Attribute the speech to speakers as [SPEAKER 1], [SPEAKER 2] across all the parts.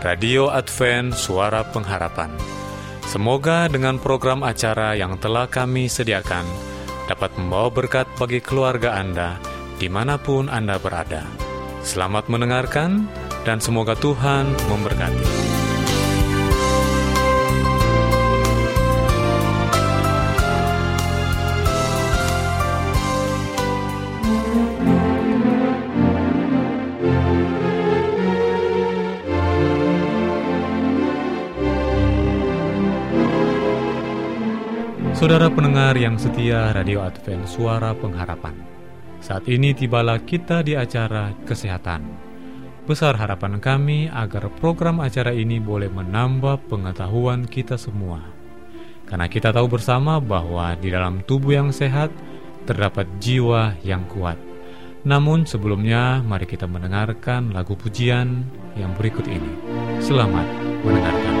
[SPEAKER 1] Radio Advent Suara Pengharapan. Semoga dengan program acara yang telah kami sediakan dapat membawa berkat bagi keluarga Anda di mana pun Anda berada. Selamat mendengarkan dan semoga Tuhan memberkati. Saudara pendengar yang setia Radio Advent Suara Pengharapan Saat ini tibalah kita di acara kesehatan. Besar harapan kami agar program acara ini boleh menambah pengetahuan kita semua. Karena kita tahu bersama bahwa di dalam tubuh yang sehat terdapat jiwa yang kuat. Namun sebelumnya mari kita mendengarkan lagu pujian yang berikut ini. Selamat mendengarkan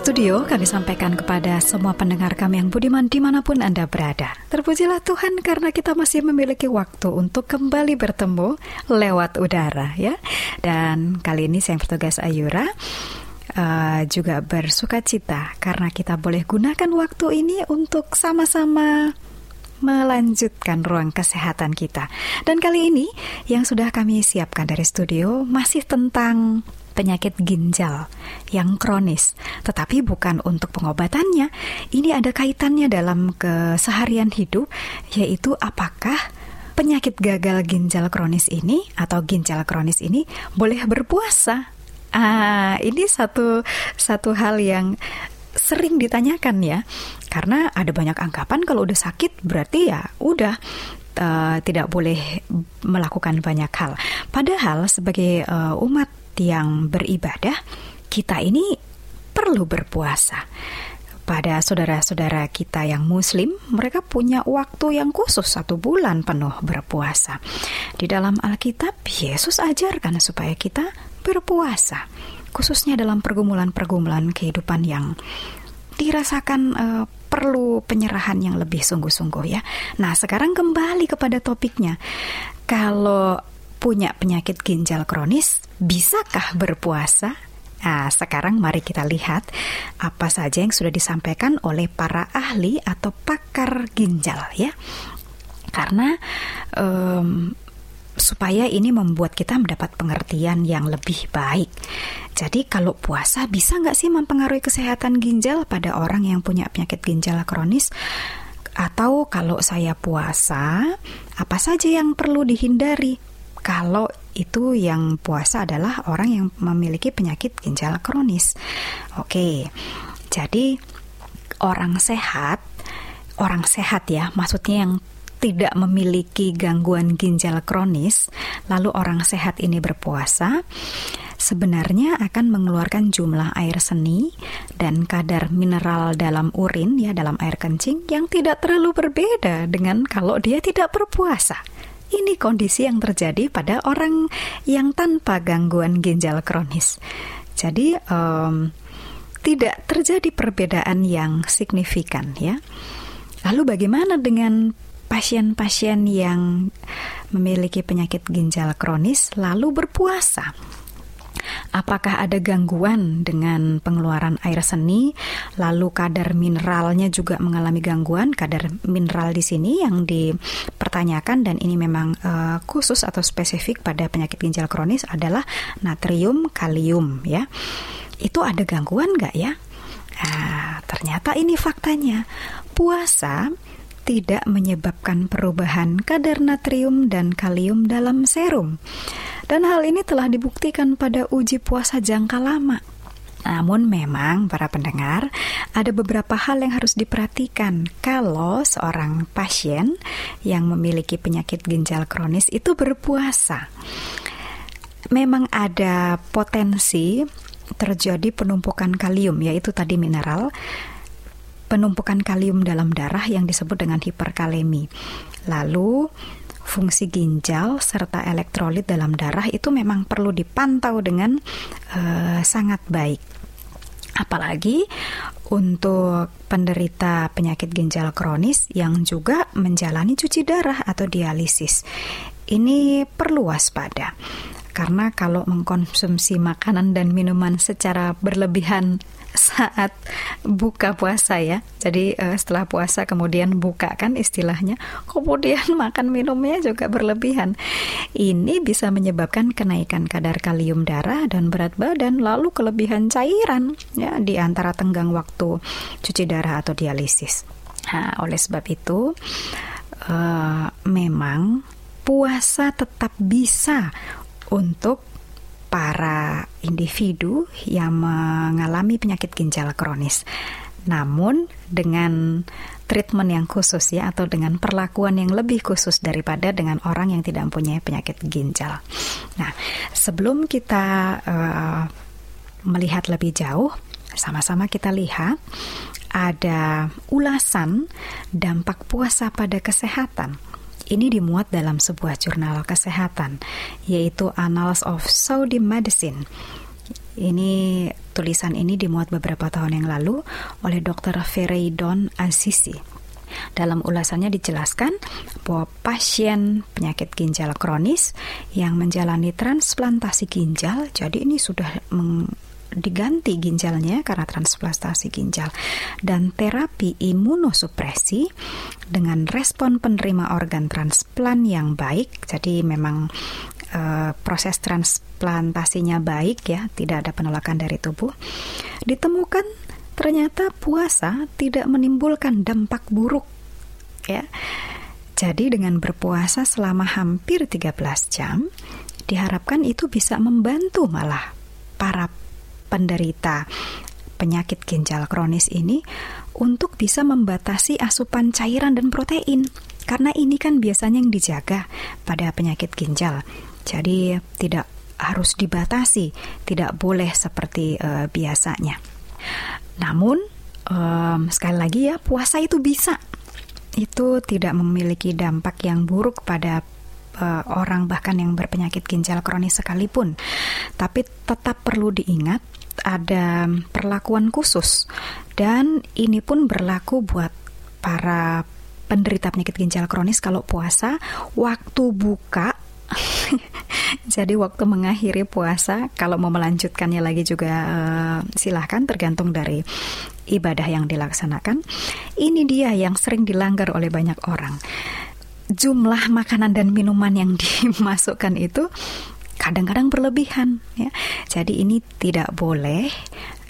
[SPEAKER 2] studio kami sampaikan kepada semua pendengar kami yang budiman di mana pun Anda berada. Terpujilah Tuhan karena kita masih memiliki waktu untuk kembali bertemu lewat udara ya. Dan kali ini saya yang bertugas Ayura uh, juga bersuka cita karena kita boleh gunakan waktu ini untuk sama-sama melanjutkan ruang kesehatan kita. Dan kali ini yang sudah kami siapkan dari studio masih tentang penyakit ginjal yang kronis, tetapi bukan untuk pengobatannya. Ini ada kaitannya dalam keseharian hidup, yaitu apakah penyakit gagal ginjal kronis ini atau ginjal kronis ini boleh berpuasa? Ah, ini satu satu hal yang sering ditanyakan ya, karena ada banyak anggapan kalau udah sakit berarti ya udah uh, tidak boleh melakukan banyak hal. Padahal sebagai uh, umat yang beribadah, kita ini perlu berpuasa. Pada saudara-saudara kita yang Muslim, mereka punya waktu yang khusus satu bulan penuh berpuasa. Di dalam Alkitab, Yesus ajarkan supaya kita berpuasa, khususnya dalam pergumulan-pergumulan kehidupan yang dirasakan uh, perlu penyerahan yang lebih sungguh-sungguh ya. Nah, sekarang kembali kepada topiknya. Kalau punya penyakit ginjal kronis, bisakah berpuasa? Nah, sekarang mari kita lihat apa saja yang sudah disampaikan oleh para ahli atau pakar ginjal ya. Karena um, supaya ini membuat kita mendapat pengertian yang lebih baik. Jadi kalau puasa bisa nggak sih mempengaruhi kesehatan ginjal pada orang yang punya penyakit ginjal kronis? Atau kalau saya puasa, apa saja yang perlu dihindari? Kalau itu yang puasa adalah orang yang memiliki penyakit ginjal kronis. Oke, jadi orang sehat, orang sehat ya, maksudnya yang tidak memiliki gangguan ginjal kronis, lalu orang sehat ini berpuasa, sebenarnya akan mengeluarkan jumlah air seni dan kadar mineral dalam urin ya dalam air kencing yang tidak terlalu berbeda dengan kalau dia tidak berpuasa. Ini kondisi yang terjadi pada orang yang tanpa gangguan ginjal kronis. Jadi um, tidak terjadi perbedaan yang signifikan ya. Lalu bagaimana dengan pasien-pasien yang memiliki penyakit ginjal kronis lalu berpuasa? Apakah ada gangguan dengan pengeluaran air seni? Lalu kadar mineralnya juga mengalami gangguan. Kadar mineral di sini yang dipertanyakan dan ini memang uh, khusus atau spesifik pada penyakit ginjal kronis adalah natrium, kalium ya. Itu ada gangguan nggak ya? Nah, ternyata ini faktanya. Puasa tidak menyebabkan perubahan kadar natrium dan kalium dalam serum. Dan hal ini telah dibuktikan pada uji puasa jangka lama. Namun memang para pendengar ada beberapa hal yang harus diperhatikan kalau seorang pasien yang memiliki penyakit ginjal kronis itu berpuasa. Memang ada potensi terjadi penumpukan kalium yaitu tadi mineral penumpukan kalium dalam darah yang disebut dengan hiperkalemi. Lalu fungsi ginjal serta elektrolit dalam darah itu memang perlu dipantau dengan uh, sangat baik. Apalagi untuk penderita penyakit ginjal kronis yang juga menjalani cuci darah atau dialisis. Ini perlu waspada karena kalau mengkonsumsi makanan dan minuman secara berlebihan saat buka puasa ya. Jadi uh, setelah puasa kemudian buka kan istilahnya, kemudian makan minumnya juga berlebihan. Ini bisa menyebabkan kenaikan kadar kalium darah dan berat badan lalu kelebihan cairan ya di antara tenggang waktu cuci darah atau dialisis. Nah, oleh sebab itu uh, memang puasa tetap bisa untuk para individu yang mengalami penyakit ginjal kronis. Namun dengan treatment yang khusus ya atau dengan perlakuan yang lebih khusus daripada dengan orang yang tidak mempunyai penyakit ginjal. Nah, sebelum kita uh, melihat lebih jauh, sama-sama kita lihat ada ulasan dampak puasa pada kesehatan ini dimuat dalam sebuah jurnal kesehatan, yaitu Annals of Saudi Medicine. Ini tulisan ini dimuat beberapa tahun yang lalu oleh Dr. Fereidon Azizi. Dalam ulasannya dijelaskan bahwa pasien penyakit ginjal kronis yang menjalani transplantasi ginjal, jadi ini sudah meng- diganti ginjalnya karena transplantasi ginjal dan terapi imunosupresi dengan respon penerima organ transplant yang baik. Jadi memang eh, proses transplantasinya baik ya, tidak ada penolakan dari tubuh. Ditemukan ternyata puasa tidak menimbulkan dampak buruk ya. Jadi dengan berpuasa selama hampir 13 jam diharapkan itu bisa membantu malah para penderita penyakit ginjal kronis ini untuk bisa membatasi asupan cairan dan protein. Karena ini kan biasanya yang dijaga pada penyakit ginjal. Jadi tidak harus dibatasi, tidak boleh seperti eh, biasanya. Namun em, sekali lagi ya puasa itu bisa itu tidak memiliki dampak yang buruk pada eh, orang bahkan yang berpenyakit ginjal kronis sekalipun. Tapi tetap perlu diingat ada perlakuan khusus. Dan ini pun berlaku buat para penderita penyakit ginjal kronis kalau puasa. Waktu buka jadi waktu mengakhiri puasa kalau mau melanjutkannya lagi juga eh, silahkan tergantung dari ibadah yang dilaksanakan. Ini dia yang sering dilanggar oleh banyak orang. Jumlah makanan dan minuman yang dimasukkan itu kadang-kadang berlebihan ya. Jadi ini tidak boleh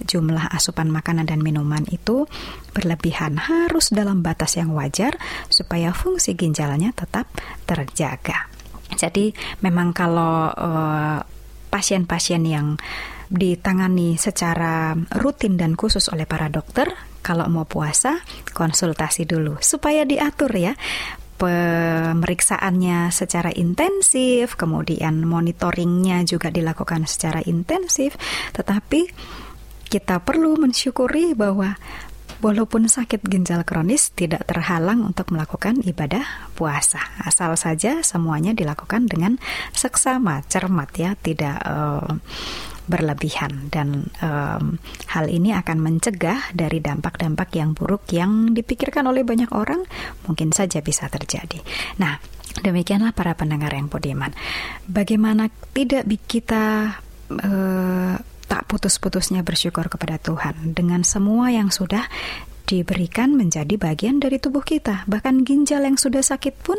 [SPEAKER 2] jumlah asupan makanan dan minuman itu berlebihan, harus dalam batas yang wajar supaya fungsi ginjalnya tetap terjaga. Jadi memang kalau eh, pasien-pasien yang ditangani secara rutin dan khusus oleh para dokter, kalau mau puasa konsultasi dulu supaya diatur ya pemeriksaannya secara intensif, kemudian monitoringnya juga dilakukan secara intensif, tetapi kita perlu mensyukuri bahwa walaupun sakit ginjal kronis tidak terhalang untuk melakukan ibadah puasa. Asal saja semuanya dilakukan dengan seksama, cermat ya, tidak eh, berlebihan dan em, hal ini akan mencegah dari dampak-dampak yang buruk yang dipikirkan oleh banyak orang mungkin saja bisa terjadi. Nah, demikianlah para pendengar yang budiman. Bagaimana tidak kita eh, tak putus-putusnya bersyukur kepada Tuhan dengan semua yang sudah diberikan menjadi bagian dari tubuh kita. Bahkan ginjal yang sudah sakit pun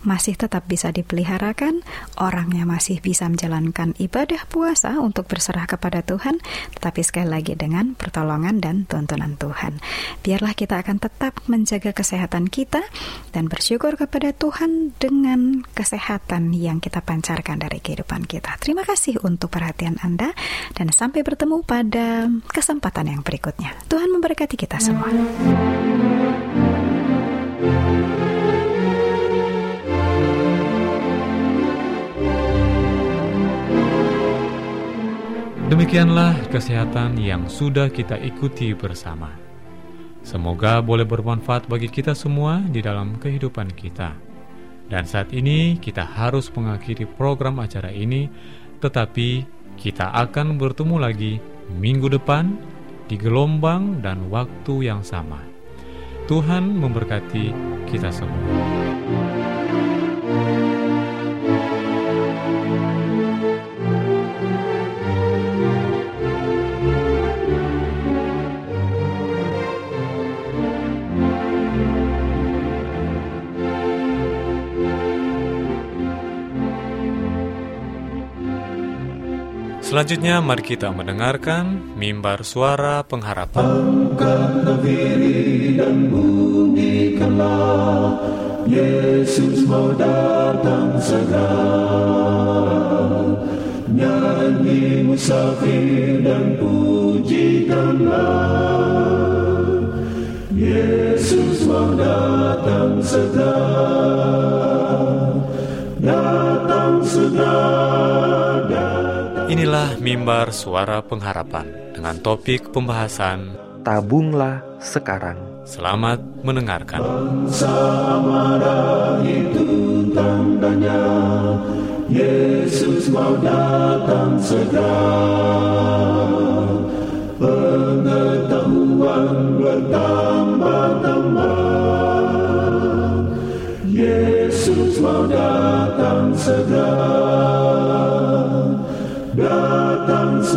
[SPEAKER 2] masih tetap bisa dipeliharakan, orangnya masih bisa menjalankan ibadah puasa untuk berserah kepada Tuhan, tetapi sekali lagi dengan pertolongan dan tuntunan Tuhan. Biarlah kita akan tetap menjaga kesehatan kita dan bersyukur kepada Tuhan dengan kesehatan yang kita pancarkan dari kehidupan kita. Terima kasih untuk perhatian Anda dan sampai bertemu pada kesempatan yang berikutnya. Tuhan memberkati kita semua.
[SPEAKER 3] Demikianlah kesehatan yang sudah kita ikuti bersama. Semoga boleh bermanfaat bagi kita semua di dalam kehidupan kita. Dan saat ini kita harus mengakhiri program acara ini, tetapi kita akan bertemu lagi minggu depan di gelombang dan waktu yang sama. Tuhan memberkati kita semua. Selanjutnya mari kita mendengarkan mimbar suara pengharapan.
[SPEAKER 1] Angkatlah diri dan bunyikanlah Yesus mau datang segera Nyanyi musafir dan pujikanlah Yesus mau datang segera Datang segera
[SPEAKER 3] Inilah mimbar suara pengharapan dengan topik pembahasan
[SPEAKER 4] tabunglah sekarang.
[SPEAKER 3] Selamat mendengarkan.
[SPEAKER 1] Bangsa marah itu tandanya Yesus mau datang segera. Pengetahuan bertambah-tambah. Yesus mau datang segera.
[SPEAKER 4] Saudara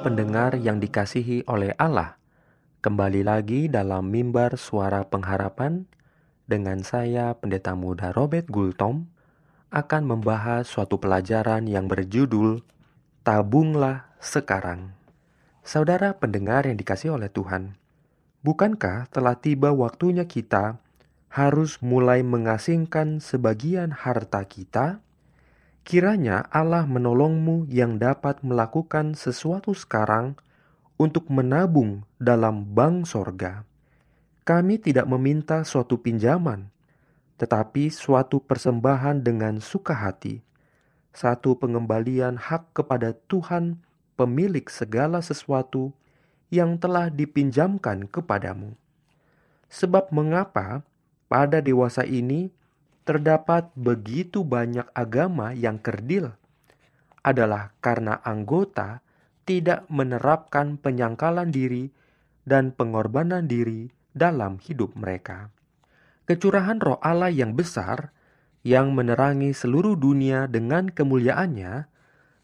[SPEAKER 4] pendengar yang dikasihi oleh Allah, kembali lagi dalam mimbar suara pengharapan dengan saya Pendeta Muda Robert Gultom akan membahas suatu pelajaran yang berjudul Tabunglah Sekarang. Saudara pendengar yang dikasihi oleh Tuhan, bukankah telah tiba waktunya kita harus mulai mengasingkan sebagian harta kita? Kiranya Allah menolongmu yang dapat melakukan sesuatu sekarang untuk menabung dalam bank sorga. Kami tidak meminta suatu pinjaman, tetapi suatu persembahan dengan suka hati, satu pengembalian hak kepada Tuhan, pemilik segala sesuatu yang telah dipinjamkan kepadamu. Sebab mengapa pada dewasa ini terdapat begitu banyak agama yang kerdil adalah karena anggota tidak menerapkan penyangkalan diri dan pengorbanan diri dalam hidup mereka. Kecurahan roh Allah yang besar yang menerangi seluruh dunia dengan kemuliaannya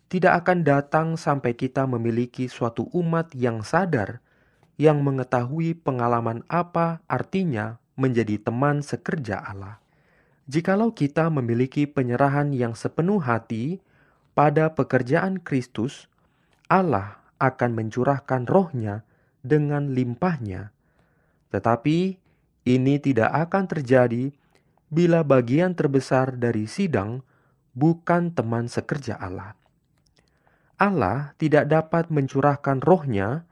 [SPEAKER 4] tidak akan datang sampai kita memiliki suatu umat yang sadar, yang mengetahui pengalaman apa artinya menjadi teman sekerja Allah. Jikalau kita memiliki penyerahan yang sepenuh hati pada pekerjaan Kristus, Allah akan mencurahkan rohnya dengan limpahnya. Tetapi ini tidak akan terjadi bila bagian terbesar dari sidang bukan teman sekerja Allah. Allah tidak dapat mencurahkan rohnya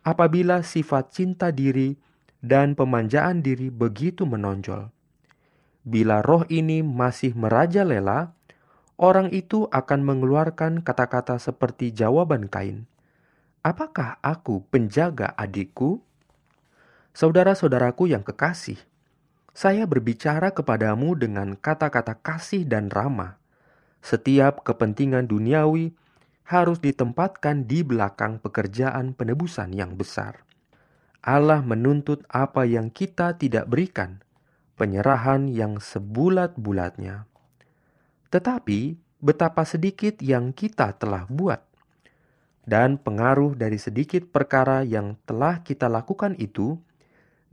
[SPEAKER 4] apabila sifat cinta diri dan pemanjaan diri begitu menonjol. Bila roh ini masih merajalela, orang itu akan mengeluarkan kata-kata seperti jawaban Kain. Apakah aku penjaga adikku? Saudara-saudaraku yang kekasih, saya berbicara kepadamu dengan kata-kata kasih dan ramah. Setiap kepentingan duniawi harus ditempatkan di belakang pekerjaan penebusan yang besar. Allah menuntut apa yang kita tidak berikan, penyerahan yang sebulat-bulatnya. Tetapi betapa sedikit yang kita telah buat, dan pengaruh dari sedikit perkara yang telah kita lakukan itu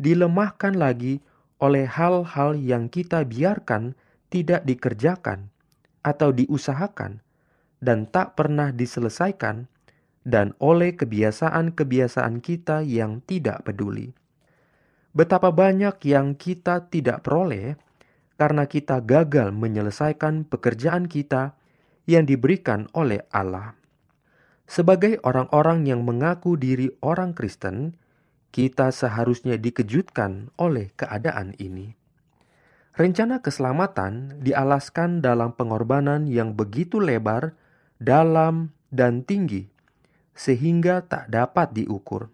[SPEAKER 4] dilemahkan lagi oleh hal-hal yang kita biarkan tidak dikerjakan atau diusahakan dan tak pernah diselesaikan, dan oleh kebiasaan-kebiasaan kita yang tidak peduli. Betapa banyak yang kita tidak peroleh karena kita gagal menyelesaikan pekerjaan kita yang diberikan oleh Allah. Sebagai orang-orang yang mengaku diri orang Kristen, kita seharusnya dikejutkan oleh keadaan ini. Rencana keselamatan dialaskan dalam pengorbanan yang begitu lebar dalam, dan tinggi, sehingga tak dapat diukur.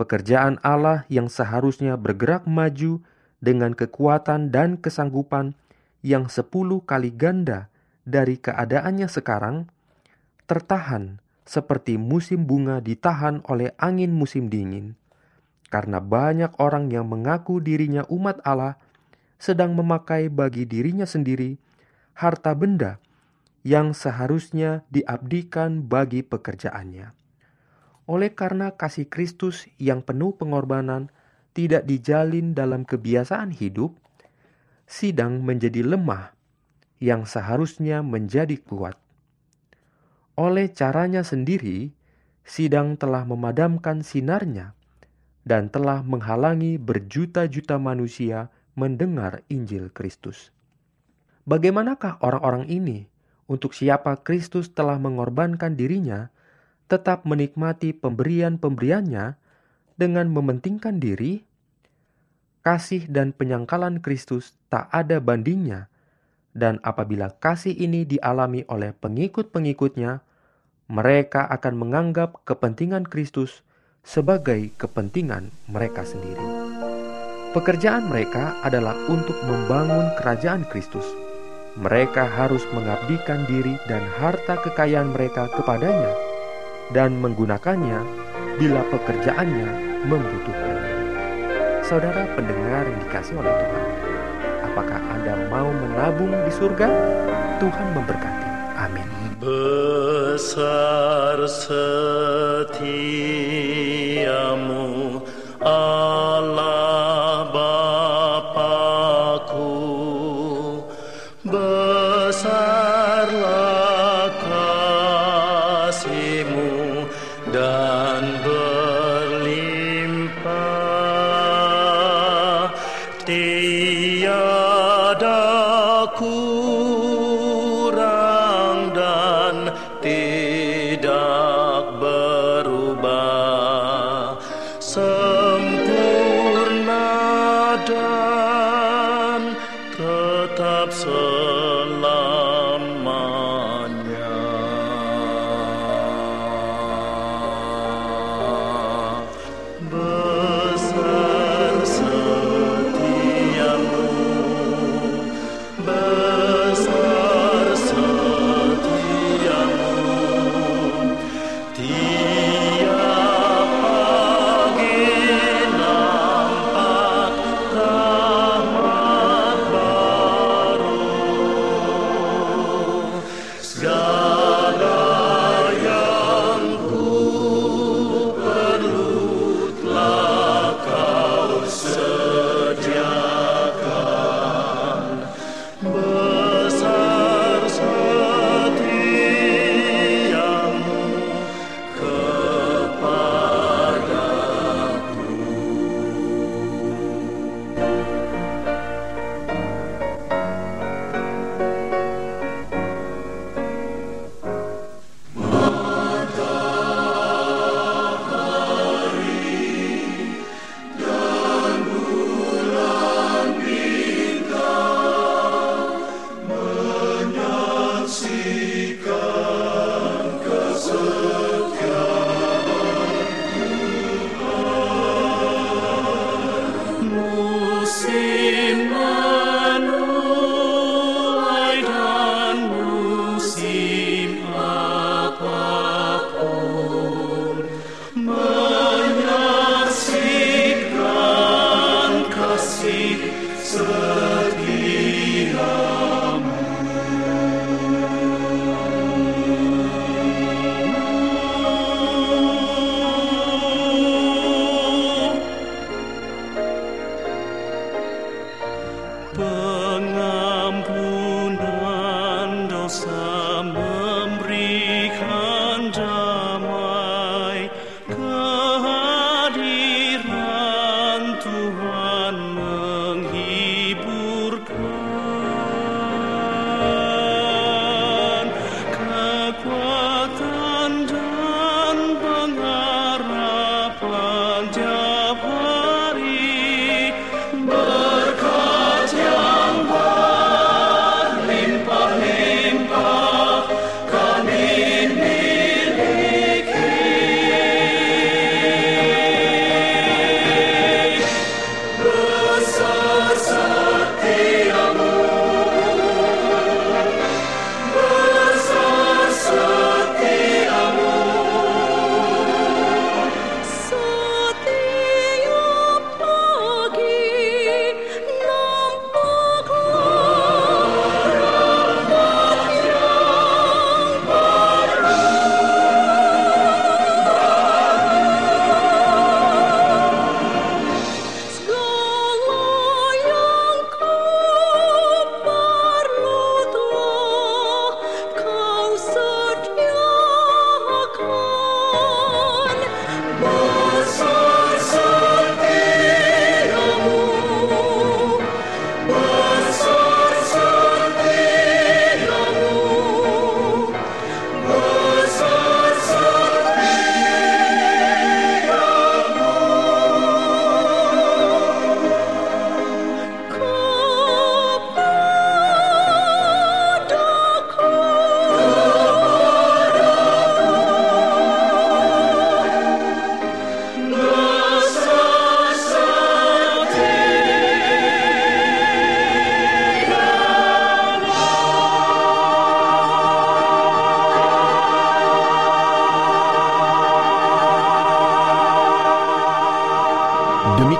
[SPEAKER 4] Pekerjaan Allah yang seharusnya bergerak maju dengan kekuatan dan kesanggupan yang sepuluh kali ganda dari keadaannya sekarang, tertahan seperti musim bunga ditahan oleh angin musim dingin. Karena banyak orang yang mengaku dirinya umat Allah sedang memakai bagi dirinya sendiri harta benda yang seharusnya diabdikan bagi pekerjaannya. Oleh karena kasih Kristus yang penuh pengorbanan tidak dijalin dalam kebiasaan hidup, sidang menjadi lemah yang seharusnya menjadi kuat. Oleh caranya sendiri, sidang telah memadamkan sinarnya dan telah menghalangi berjuta-juta manusia mendengar Injil Kristus. Bagaimanakah orang-orang ini untuk siapa Kristus telah mengorbankan dirinya, tetap menikmati pemberian-pemberiannya dengan mementingkan diri, kasih dan penyangkalan Kristus tak ada bandingnya, dan apabila kasih ini dialami oleh pengikut-pengikutnya, mereka akan menganggap kepentingan Kristus sebagai kepentingan mereka sendiri. Pekerjaan mereka adalah untuk membangun kerajaan Kristus. Mereka harus mengabdikan diri dan harta kekayaan mereka kepadanya dan menggunakannya bila pekerjaannya membutuhkan. Saudara pendengar yang dikasih oleh Tuhan, apakah Anda mau menabung di surga? Tuhan memberkati. Amin.
[SPEAKER 1] Besar setiamu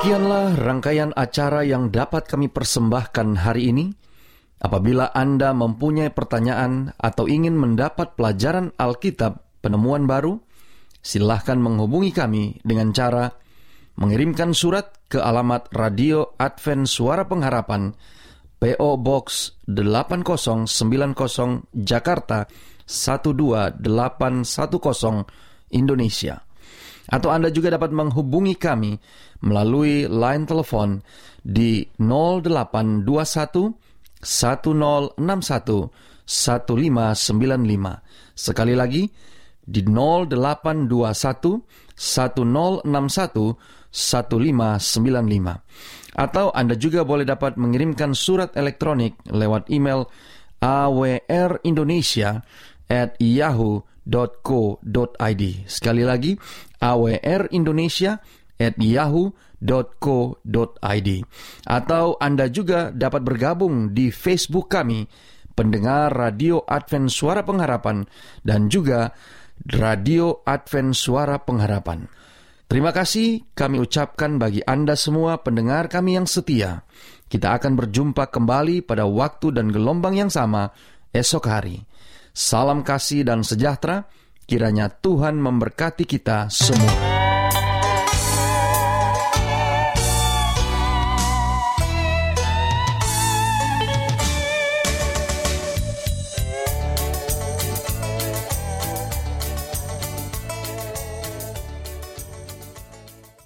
[SPEAKER 5] Demikianlah rangkaian acara yang dapat kami persembahkan hari ini. Apabila Anda mempunyai pertanyaan atau ingin mendapat pelajaran Alkitab penemuan baru, silahkan menghubungi kami dengan cara mengirimkan surat ke alamat Radio Advent Suara Pengharapan, PO Box 8090 Jakarta 12810 Indonesia. Atau Anda juga dapat menghubungi kami melalui line telepon di 0821 1061 1595. Sekali lagi di 0821 1061 1595. Atau Anda juga boleh dapat mengirimkan surat elektronik lewat email awrindonesia at yahoo.co.id. Sekali lagi, awrindonesia at yahoo.co.id. Atau Anda juga dapat bergabung di Facebook kami, pendengar Radio Advent Suara Pengharapan, dan juga Radio Advent Suara Pengharapan. Terima kasih kami ucapkan bagi Anda semua pendengar kami yang setia. Kita akan berjumpa kembali pada waktu dan gelombang yang sama esok hari. Salam kasih dan sejahtera, kiranya Tuhan memberkati kita semua.